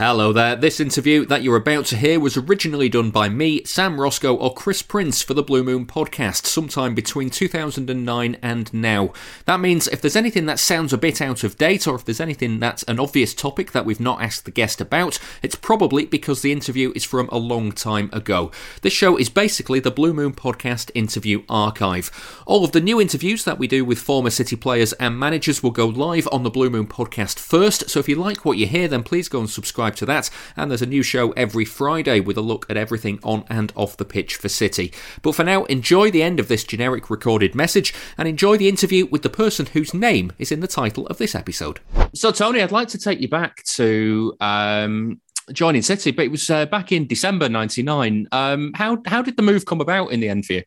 Hello there. This interview that you're about to hear was originally done by me, Sam Roscoe, or Chris Prince for the Blue Moon podcast sometime between 2009 and now. That means if there's anything that sounds a bit out of date, or if there's anything that's an obvious topic that we've not asked the guest about, it's probably because the interview is from a long time ago. This show is basically the Blue Moon podcast interview archive. All of the new interviews that we do with former City players and managers will go live on the Blue Moon podcast first, so if you like what you hear, then please go and subscribe subscribe to that. And there's a new show every Friday with a look at everything on and off the pitch for City. But for now, enjoy the end of this generic recorded message and enjoy the interview with the person whose name is in the title of this episode. So, Tony, I'd like to take you back to. Um, joining City, but it was uh, back in December '99. Um, how how did the move come about in the end for you?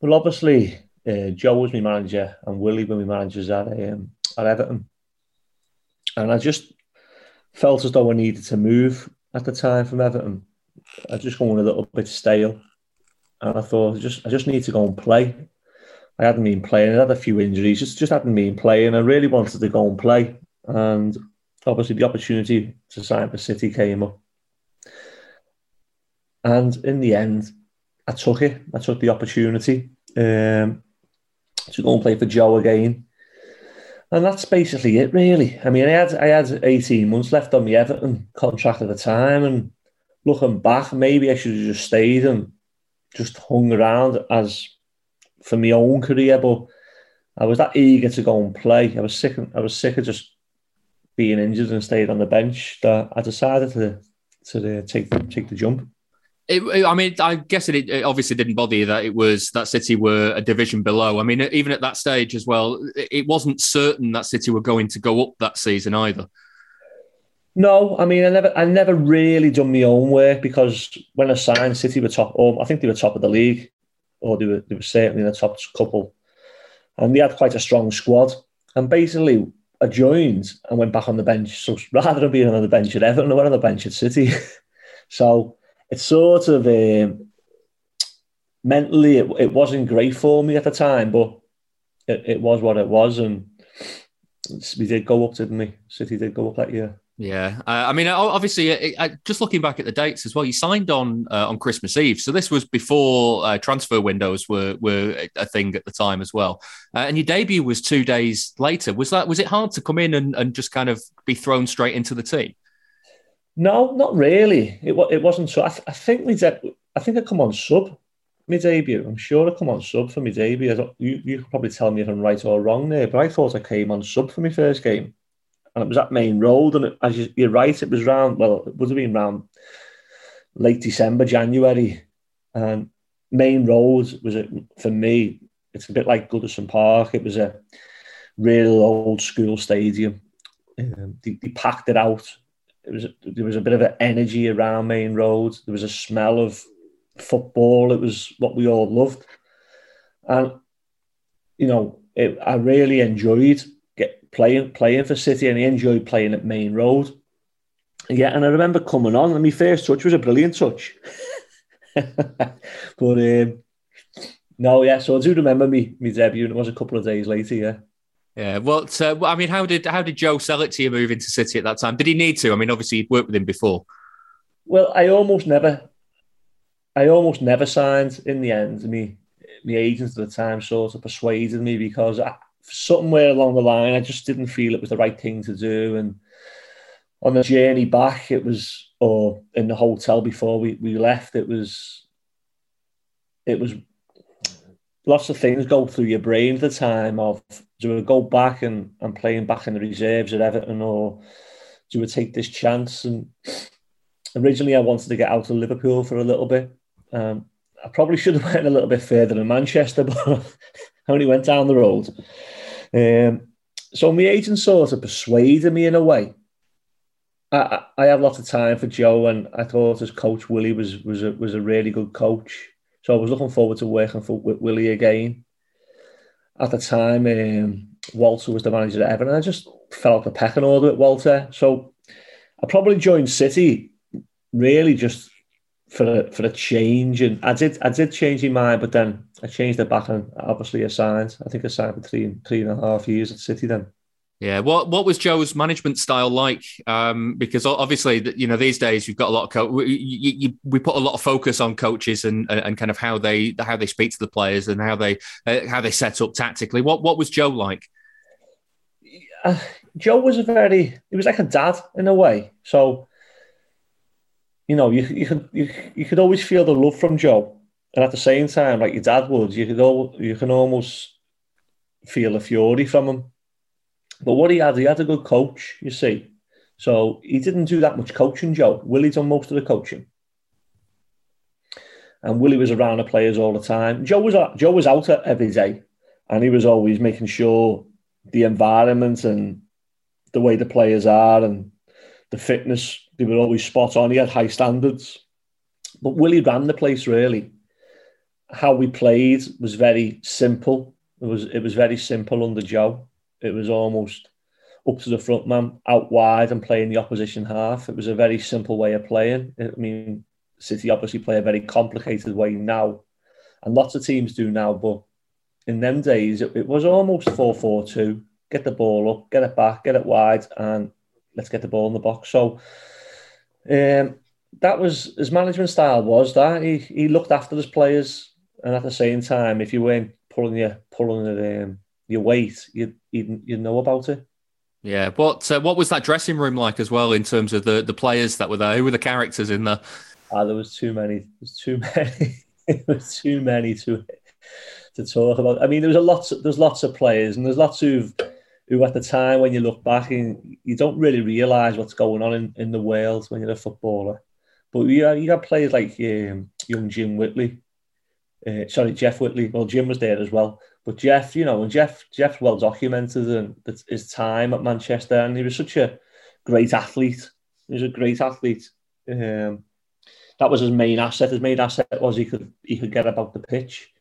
Well, obviously, uh, Joe was my manager and Willie were my managers at um, at Everton, and I just felt as though I needed to move at the time from Everton. I just going a little bit stale, and I thought I just I just need to go and play. I hadn't been playing. I had a few injuries, just just hadn't been playing. I really wanted to go and play, and obviously the opportunity to sign for City came up. And in the end, I took it. I took the opportunity um, to go and play for Joe again and that's basically it, really. I mean, I had I had eighteen months left on my Everton contract at the time, and looking back, maybe I should have just stayed and just hung around as for my own career. But I was that eager to go and play. I was sick. I was sick of just being injured and stayed on the bench. That I decided to to uh, take take the jump. It, I mean, I guess it, it, obviously didn't bother you that it was that City were a division below. I mean, even at that stage as well, it wasn't certain that City were going to go up that season either. No, I mean, I never, I never really done my own work because when I signed, City were top. Or I think they were top of the league, or they were, they were certainly in the top couple, and they had quite a strong squad. And basically, I joined and went back on the bench. So rather than being on the bench at Everton, I went on the bench at City. so it's sort of um, mentally it, it wasn't great for me at the time, but it, it was what it was, and we did go up, didn't we? City did go up that year. Yeah, uh, I mean, obviously, uh, just looking back at the dates as well, you signed on uh, on Christmas Eve, so this was before uh, transfer windows were were a thing at the time as well. Uh, and your debut was two days later. Was that was it hard to come in and, and just kind of be thrown straight into the team? No, not really. It it wasn't so. I, th- I think we did. I think I come on sub my debut. I'm sure I come on sub for my debut. you you probably tell me if I'm right or wrong there, but I thought I came on sub for my first game, and it was at Maine Road. And it, as you, you're right, it was round. Well, it would have been round late December, January, and Maine Road was a, for me. It's a bit like Goodison Park. It was a real old school stadium. Um, they, they packed it out it was there was a bit of an energy around Maine Road. There was a smell of football. It was what we all loved, and you know, it, I really enjoyed get playing playing for City, and I enjoyed playing at Maine Road. Yeah, and I remember coming on, and my first touch was a brilliant touch. but um, no, yeah, so I do remember me me debut, and it was a couple of days later. Yeah. Yeah, well, uh, I mean, how did how did Joe sell it to you moving to City at that time? Did he need to? I mean, obviously you'd worked with him before. Well, I almost never, I almost never signed in the end. Me, my agents at the time sort of persuaded me because I, somewhere along the line I just didn't feel it was the right thing to do. And on the journey back, it was, or in the hotel before we, we left, it was, it was lots of things go through your brain at the time of do we go back and, and playing back in the reserves at Everton or do we take this chance? And originally I wanted to get out of Liverpool for a little bit. Um, I probably should have went a little bit further than Manchester, but I only went down the road. Um, so my agent sort of persuaded me in a way. I, I had lots of time for Joe, and I thought his coach Willie was was a, was a really good coach. So I was looking forward to working for, with Willie again. At the time, um, Walter was the manager at Everton. I just fell off the pecking order with Walter. So I probably joined City really just for a, for a change. And I did I did change my mind, but then I changed it back and obviously I signed. I think I signed for three three and a half years at City then. Yeah, what what was Joe's management style like? Um, because obviously, you know, these days you've got a lot of co- we, you, you, we put a lot of focus on coaches and and kind of how they how they speak to the players and how they uh, how they set up tactically. What what was Joe like? Uh, Joe was a very he was like a dad in a way. So you know, you you could you, you could always feel the love from Joe, and at the same time, like your dad would, you could all you can almost feel the fury from him but what he had, he had a good coach, you see. So he didn't do that much coaching, Joe. Willie done most of the coaching. And Willie was around the players all the time. Joe was Joe was out every day, and he was always making sure the environment and the way the players are and the fitness they were always spot on. He had high standards, but Willie ran the place really. How we played was very simple. It was it was very simple under Joe. It was almost up to the front man, out wide, and playing the opposition half. It was a very simple way of playing. I mean, City obviously play a very complicated way now, and lots of teams do now. But in them days, it, it was almost 4 4 2. Get the ball up, get it back, get it wide, and let's get the ball in the box. So um, that was his management style was that he he looked after his players, and at the same time, if you weren't pulling your pulling it um, your weight, you you you know about it. Yeah. What uh, what was that dressing room like as well in terms of the the players that were there? Who were the characters in there? Ah, there was too many. There was too many. there was too many to to talk about. I mean, there was a lot. There's lots of players, and there's lots who who at the time when you look back and you don't really realise what's going on in, in the world when you're a footballer. But you you got players like um, young Jim Whitley, uh, sorry Jeff Whitley. Well, Jim was there as well. But Jeff, you know, and Jeff, Jeff's well documented and his time at Manchester, and he was such a great athlete. He was a great athlete. Um, that was his main asset. His main asset was he could he could get about the pitch,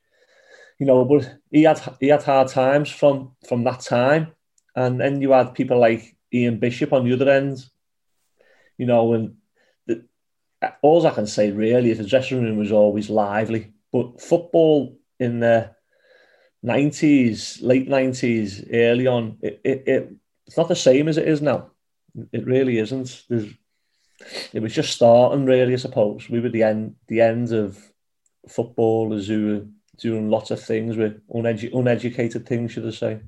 you know. But he had he had hard times from from that time, and then you had people like Ian Bishop on the other end, you know. And the, all I can say really is the dressing room was always lively, but football in the 90s, late 90s, early on, it, it, it, it's not the same as it is now. It really isn't. There's, it was just starting, really, I suppose. We were the end, the end of footballers who were doing lots of things with unedu- uneducated things, should I say.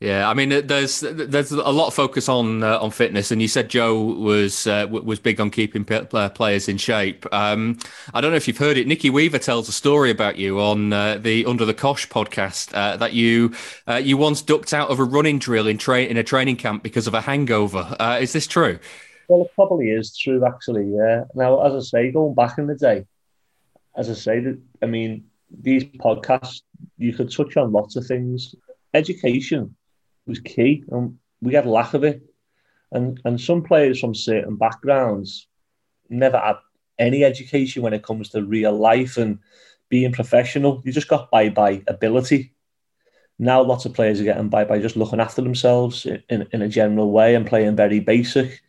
Yeah, I mean, there's there's a lot of focus on uh, on fitness, and you said Joe was uh, was big on keeping players in shape. Um, I don't know if you've heard it. Nicky Weaver tells a story about you on uh, the Under the Cosh podcast uh, that you uh, you once ducked out of a running drill in train in a training camp because of a hangover. Uh, is this true? Well, it probably is true, actually. Yeah. Now, as I say, going back in the day, as I say, I mean, these podcasts you could touch on lots of things. Education was key, and we had lack of it. And and some players from certain backgrounds never had any education when it comes to real life and being professional. You just got by by ability. Now lots of players are getting by by just looking after themselves in, in a general way and playing very basic.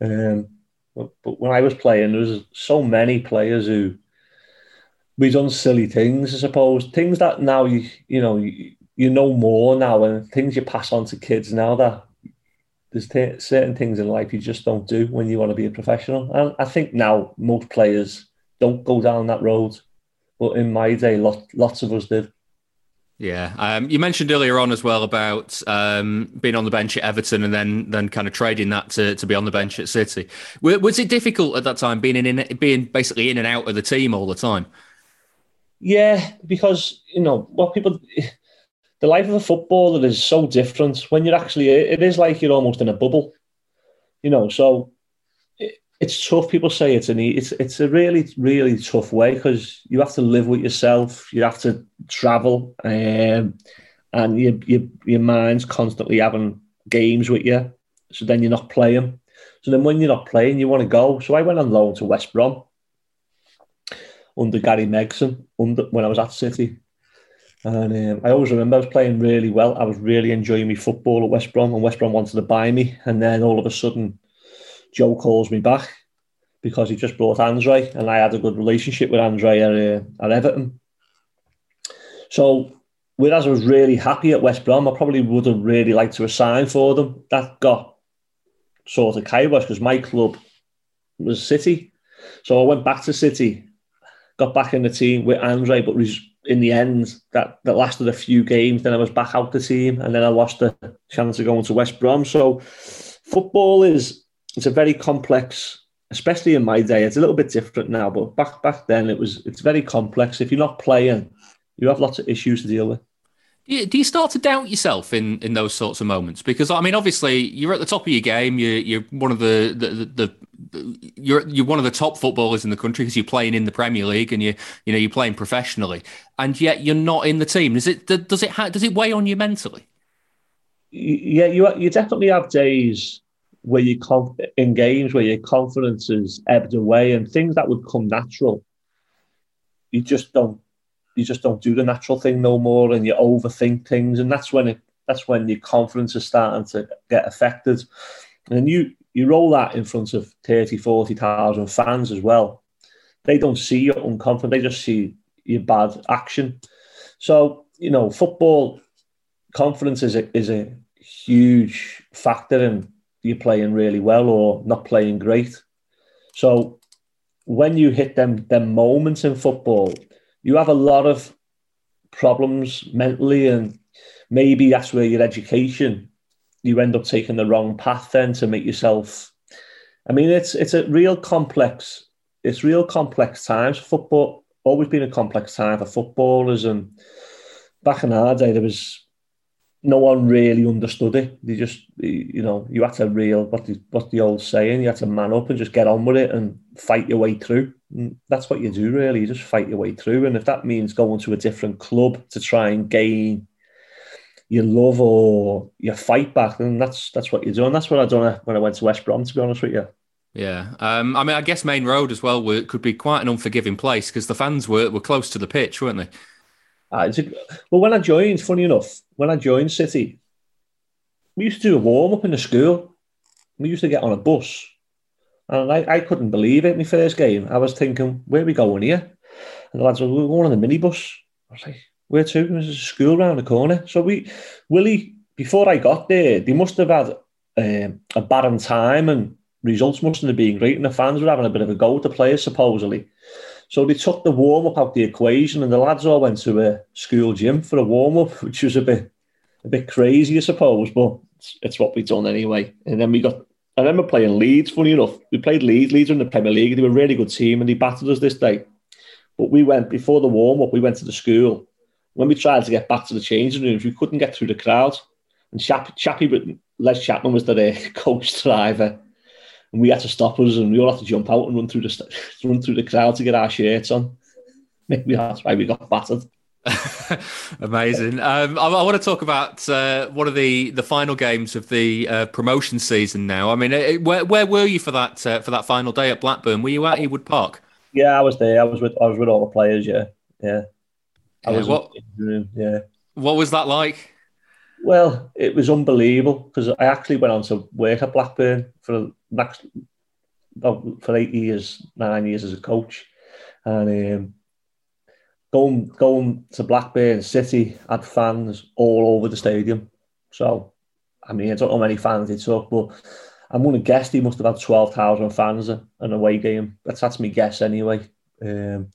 Um, but, but when I was playing, there was so many players who we done silly things, I suppose. Things that now you you know you, you know more now and things you pass on to kids now that there's t- certain things in life you just don't do when you want to be a professional. And I think now most players don't go down that road. But in my day, lot, lots of us did. Yeah, um, you mentioned earlier on as well about um, being on the bench at Everton and then then kind of trading that to, to be on the bench at City. Was it difficult at that time being in being basically in and out of the team all the time? Yeah, because you know what people the life of a footballer is so different when you're actually it is like you're almost in a bubble you know so it, it's tough. People say it's an it's it's a really really tough way because you have to live with yourself you have to travel um, and your, your your mind's constantly having games with you so then you're not playing. So then when you're not playing you want to go. So I went on loan to West Brom under Gary Megson under when I was at City and um, I always remember I was playing really well. I was really enjoying my football at West Brom, and West Brom wanted to buy me. And then all of a sudden, Joe calls me back because he just brought Andre, and I had a good relationship with Andre at, uh, at Everton. So whereas I was really happy at West Brom, I probably would have really liked to resign for them. That got sort of kibosh because my club was City. So I went back to City, got back in the team with Andre, but was in the end that, that lasted a few games. Then I was back out the team, and then I lost the chance of going to West Brom. So football is it's a very complex, especially in my day. It's a little bit different now, but back back then it was it's very complex. If you're not playing, you have lots of issues to deal with. Do you start to doubt yourself in, in those sorts of moments? Because I mean, obviously, you're at the top of your game. You're you're one of the the, the, the you're you're one of the top footballers in the country because you're playing in the Premier League and you you know you're playing professionally, and yet you're not in the team. Is it does it does it weigh on you mentally? Yeah, you you definitely have days where you conf- in games where your confidence is ebbed away and things that would come natural. You just don't you just don't do the natural thing no more and you overthink things. And that's when it that's when your confidence is starting to get affected. And you you roll that in front of 30 40,000 fans as well. They don't see your unconfident. They just see your bad action. So you know football confidence is a, is a huge factor in you playing really well or not playing great. So when you hit them them moments in football you have a lot of problems mentally, and maybe that's where your education you end up taking the wrong path then to make yourself. I mean, it's it's a real complex. It's real complex times. Football always been a complex time for footballers, and back in our day, there was no one really understood it. They just, you know, you had to real what the what the old saying, you had to man up and just get on with it and fight your way through. That's what you do, really. You just fight your way through. And if that means going to a different club to try and gain your love or your fight back, then that's that's what you're doing. that's what I done when I went to West Brom. To be honest with you. Yeah, um, I mean, I guess Maine Road as well were, could be quite an unforgiving place because the fans were, were close to the pitch, weren't they? Uh, a, well, when I joined, funny enough, when I joined City, we used to do a warm up in the school. We used to get on a bus, and I, I couldn't believe it. My first game, I was thinking, "Where are we going here?" And the lads were, "We're going on the minibus." I was like, "Where to?" There's a school round the corner. So we, Willie, before I got there, they must have had um, a bad time, and results mustn't have been great, and the fans were having a bit of a go at the players supposedly. So they took the warm up out the equation, and the lads all went to a school gym for a warm up, which was a bit a bit crazy, I suppose, but it's, it's what we done anyway. And then we got. I remember playing Leeds. Funny enough, we played Leeds. Leeds were in the Premier League. They were a really good team, and they battered us this day. But we went before the warm up. We went to the school. When we tried to get back to the changing rooms, we couldn't get through the crowd. And Chappie, Chappie Les Chapman was the uh, coach driver and we had to stop us, and we all had to jump out and run through the run through the crowd to get our shirts on. Maybe that's why we got battered. Amazing. Um, I, I, want to talk about uh, one of the, the final games of the uh, promotion season. Now, I mean, it, where where were you for that uh, for that final day at Blackburn? Were you at Ewood Park? Yeah, I was there. I was with I was with all the players. Yeah, yeah. I yeah, was what, yeah. What was that like? Well, it was unbelievable because I actually went on to work at Blackburn for next for eight years, nine years as a coach, and um, going going to Blackburn City had fans all over the stadium. So, I mean, I don't know how many fans they took, but I'm going to guess he must have had twelve thousand fans in an away game. That's that's my guess anyway. Um,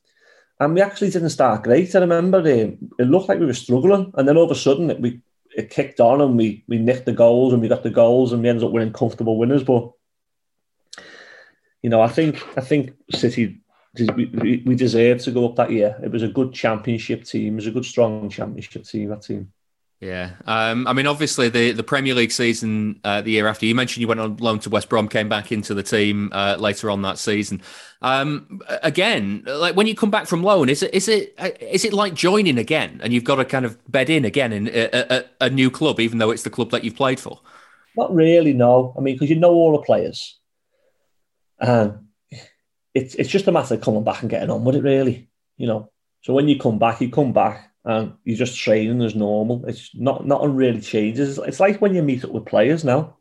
and we actually didn't start great. I remember um, it looked like we were struggling, and then all of a sudden we it kicked on and we we nicked the goals and we got the goals and we ended up winning comfortable winners. But you know, I think I think City we, we deserved to go up that year. It was a good championship team. It was a good strong championship team. That team. Yeah, um, I mean, obviously the, the Premier League season uh, the year after you mentioned you went on loan to West Brom, came back into the team uh, later on that season. Um, again, like when you come back from loan, is it is it is it like joining again, and you've got to kind of bed in again in a, a, a new club, even though it's the club that you've played for? Not really, no. I mean, because you know all the players, and it's it's just a matter of coming back and getting on with it, really. You know, so when you come back, you come back and you're just training as normal. It's not nothing really changes. It's like when you meet up with players now.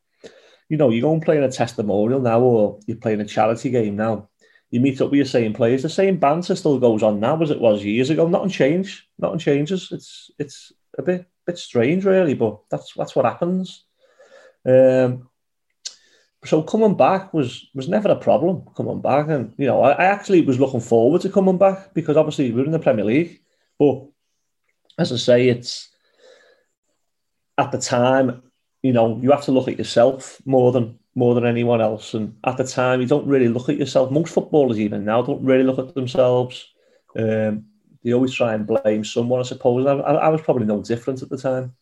You know, you go and play in a testimonial now, or you're playing a charity game now. You meet up with your same players. The same banter still goes on now as it was years ago. Nothing changed. Nothing changes. It's it's a bit bit strange, really, but that's that's what happens. Um, so coming back was was never a problem. Coming back, and you know, I, I actually was looking forward to coming back because obviously we we're in the Premier League. But as I say, it's at the time, you know, you have to look at yourself more than more than anyone else. And at the time, you don't really look at yourself. Most footballers, even now, don't really look at themselves. Um, they always try and blame someone, I suppose. I, I was probably no different at the time.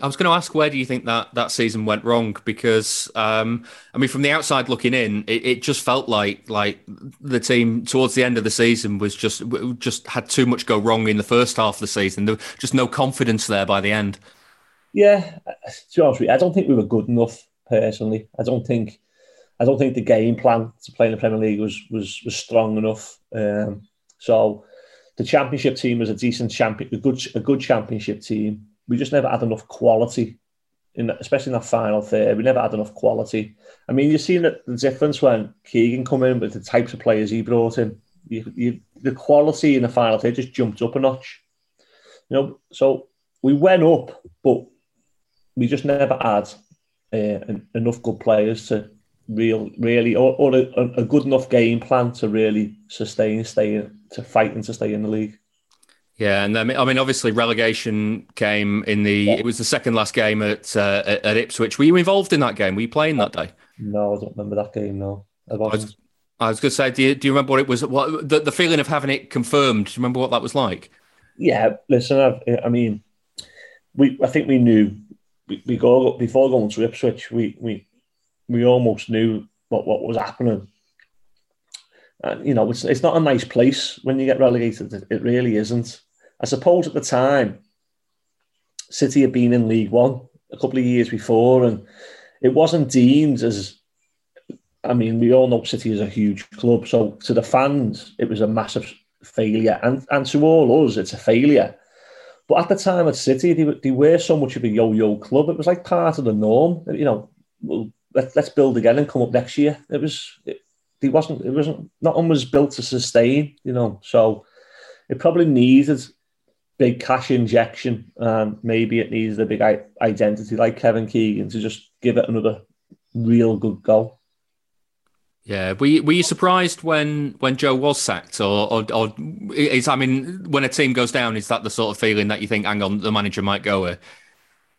I was going to ask, where do you think that that season went wrong? Because um, I mean, from the outside looking in, it, it, just felt like like the team towards the end of the season was just just had too much go wrong in the first half of the season. There was just no confidence there by the end. Yeah, to be honest with you, I don't think we were good enough personally. I don't think I don't think the game plan to play in the Premier League was was was strong enough. Um, so the championship team was a decent champion, a good a good championship team we just never had enough quality, in especially in that final third. We never had enough quality. I mean, you've seen the difference when Keegan come in with the types of players he brought in. You, you, the quality in the final third just jumped up a notch. You know, so we went up, but we just never had uh, enough good players to real, really, or, or a, a, good enough game plan to really sustain, stay, to fight and to stay in the league. Yeah, and I mean, I mean, obviously, relegation came in the. Yeah. It was the second last game at, uh, at Ipswich. Were you involved in that game? Were you playing that day? No, I don't remember that game. No, I, I was. I was going to say, do you, do you remember what it was? What the, the feeling of having it confirmed? Do you remember what that was like? Yeah, listen, I've, i mean, we I think we knew we, we go before going to Ipswich. We we we almost knew what what was happening. And you know, it's it's not a nice place when you get relegated. It really isn't. I suppose at the time, City had been in League One a couple of years before, and it wasn't deemed as. I mean, we all know City is a huge club, so to the fans, it was a massive failure, and and to all us, it's a failure. But at the time at City, they, they were so much of a yo-yo club. It was like part of the norm. You know, well, let, us build again and come up next year. It was. It, it wasn't. It wasn't. Nothing was built to sustain. You know, so it probably needed big cash injection, and maybe it needs a big identity like Kevin Keegan to just give it another real good go. Yeah, were you, were you surprised when when Joe was sacked, or, or, or is I mean, when a team goes down, is that the sort of feeling that you think, hang on, the manager might go with?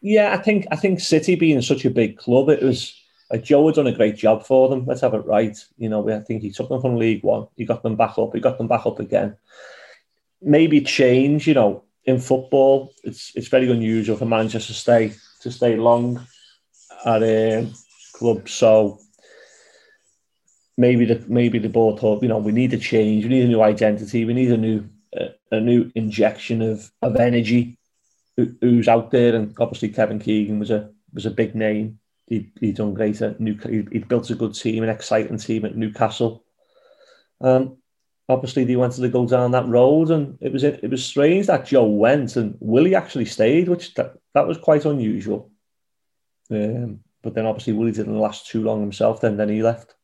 Yeah, I think I think City being such a big club, it was like Joe had done a great job for them. Let's have it right. You know, I think he took them from League One, he got them back up, he got them back up again maybe change. You know, in football, it's it's very unusual for managers to stay to stay long at a club. So maybe the maybe the board thought, you know, we need a change, we need a new identity, we need a new uh, a new injection of of energy. who's out there, and obviously Kevin Keegan was a was a big name. He he done great at New. He, built a good team, an exciting team at Newcastle. Um, obviously they wanted to go down that road, and it was it was strange that Joe went and Willie actually stayed, which that, that was quite unusual. Um, but then obviously Willie didn't last too long himself. Then then he left.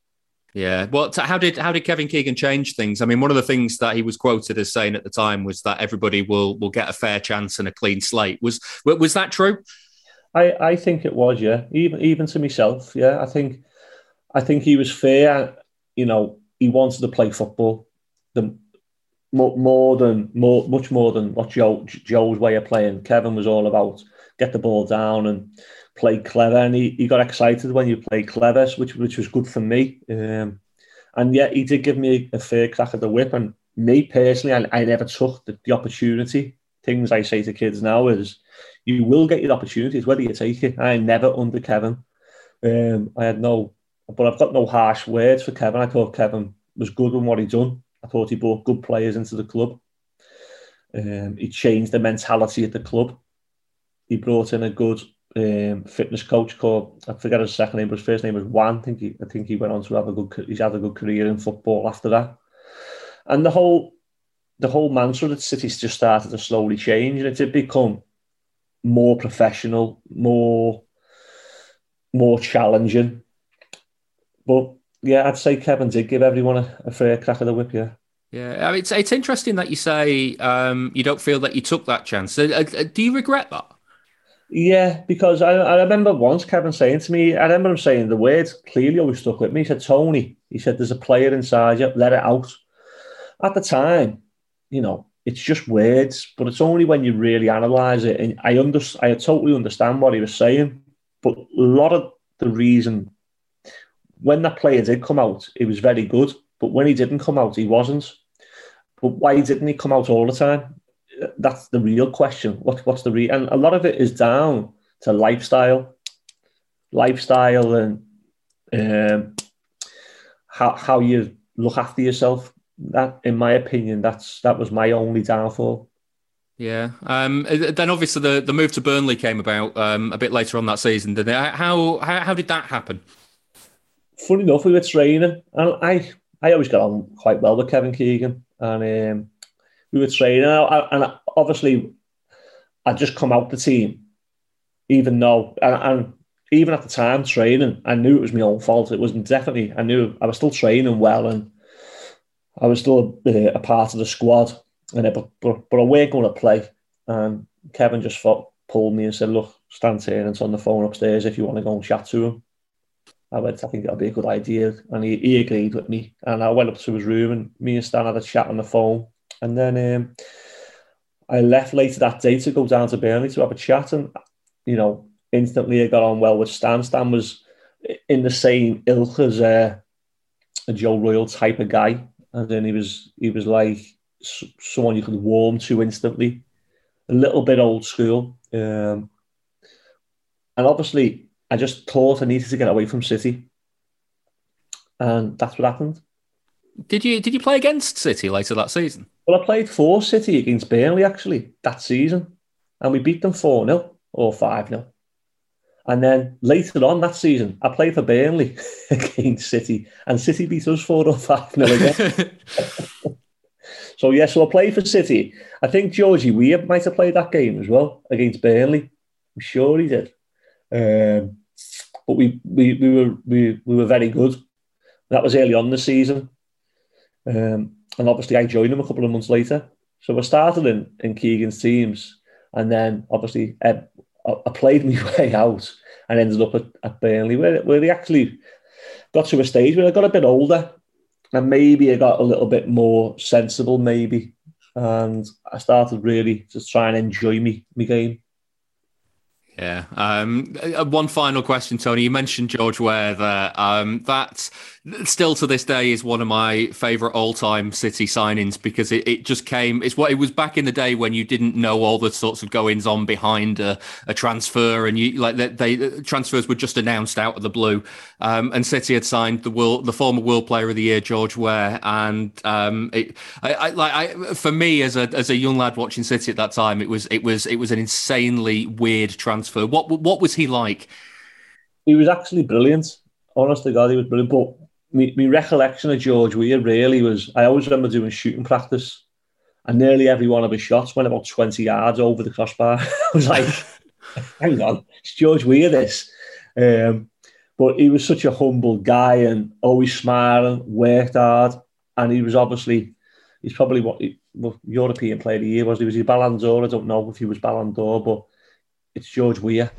Yeah. Well, how did how did Kevin Keegan change things? I mean, one of the things that he was quoted as saying at the time was that everybody will will get a fair chance and a clean slate. Was was that true? I, I think it was, yeah. Even even to myself, yeah. I think I think he was fair. You know, he wanted to play football the more, more than more much more than what Joe Joe's way of playing. Kevin was all about get the ball down and play clever, and he, he got excited when you play clever, which which was good for me. Um, and yet he did give me a fair crack at the whip, and me personally, I, I never took the, the opportunity. Things I say to kids now is, you will get your opportunities whether you take it. I never under Kevin. Um, I had no, but I've got no harsh words for Kevin. I thought Kevin was good in what he done. I thought he brought good players into the club. Um, he changed the mentality at the club. He brought in a good um, fitness coach called I forget his second name, but his first name was Juan. I think he, I think he went on to have a good. He's had a good career in football after that. And the whole, the whole mantra that City's just started to slowly change, and it did become more professional, more, more challenging. But yeah, I'd say Kevin did give everyone a, a fair crack of the whip. Yeah. Yeah, I mean, it's it's interesting that you say um, you don't feel that you took that chance. Uh, uh, do you regret that? Yeah, because I, I remember once Kevin saying to me, I remember him saying the words clearly always stuck with me. He said, Tony, he said, there's a player inside you, let it out. At the time, you know, it's just words, but it's only when you really analyze it. And I under, I totally understand what he was saying, but a lot of the reason when that player did come out, he was very good. But when he didn't come out, he wasn't. But why didn't he come out all the time? that's the real question. What, what's the real? And a lot of it is down to lifestyle, lifestyle, and um, how how you look after yourself. That, in my opinion, that's that was my only downfall. Yeah. Um, then obviously the, the move to Burnley came about um, a bit later on that season, didn't it? How, how how did that happen? Funny enough, we were training, and I I always got on quite well with Kevin Keegan, and um, we were training, and obviously, I'd just come out the team, even though, and, and, even at the time training, I knew it was my own fault. It wasn't definitely. I knew I was still training well, and I was still a, a part of the squad, and it, but, but, but I weren't going to play. And Kevin just fought, pulled me and said, "Look, stand here and it's on the phone upstairs if you want to go and chat to him." I went, I think that'll be a good idea. And he, he agreed with me. And I went up to his room and me and Stan had a chat on the phone. And then um, I left later that day to go down to Burnley to have a chat. And, you know, instantly I got on well with Stan. Stan was in the same ilk as uh, a Joe Royle type of guy. And then he was, he was like someone you could warm to instantly. A little bit old school. Um, and obviously, I just thought I needed to get away from City. And that's what happened. Did you did you play against City later that season? Well, I played for City against Burnley actually that season, and we beat them 4 0 or 5 0. And then later on that season, I played for Burnley against City, and City beat us 4 or 5 0 again. so, yeah, so I played for City. I think Georgie Weah might have played that game as well against Burnley. I'm sure he did. Um, but we, we, we, were, we, we were very good. That was early on the season. Um, and obviously, I joined him a couple of months later. So I started in, in Keegan's teams. And then obviously, I, I played my way out and ended up at, at Burnley, where, where they actually got to a stage where I got a bit older and maybe I got a little bit more sensible, maybe. And I started really to try and enjoy me, me game. Yeah. Um, uh, one final question, Tony. You mentioned George Weah there. Um, that still to this day is one of my favourite all-time City signings because it, it just came. It's what it was back in the day when you didn't know all the sorts of goings on behind a, a transfer, and you like they, they, transfers were just announced out of the blue. Um, and City had signed the world, the former World Player of the Year, George Weah and um, it, I, I, like I, for me as a as a young lad watching City at that time, it was it was it was an insanely weird transfer. What what was he like? He was actually brilliant. Honest to God, he was brilliant. But my, my recollection of George Weah really was I always remember doing shooting practice, and nearly every one of his shots went about 20 yards over the crossbar. I was like, hang on, it's George Weah this. Um, but he was such a humble guy and always smiling, worked hard, and he was obviously he's probably what he, well, European player of the year was. He was he Ballon d'Or. I don't know if he was Ballon d'Or, but it's George Weah.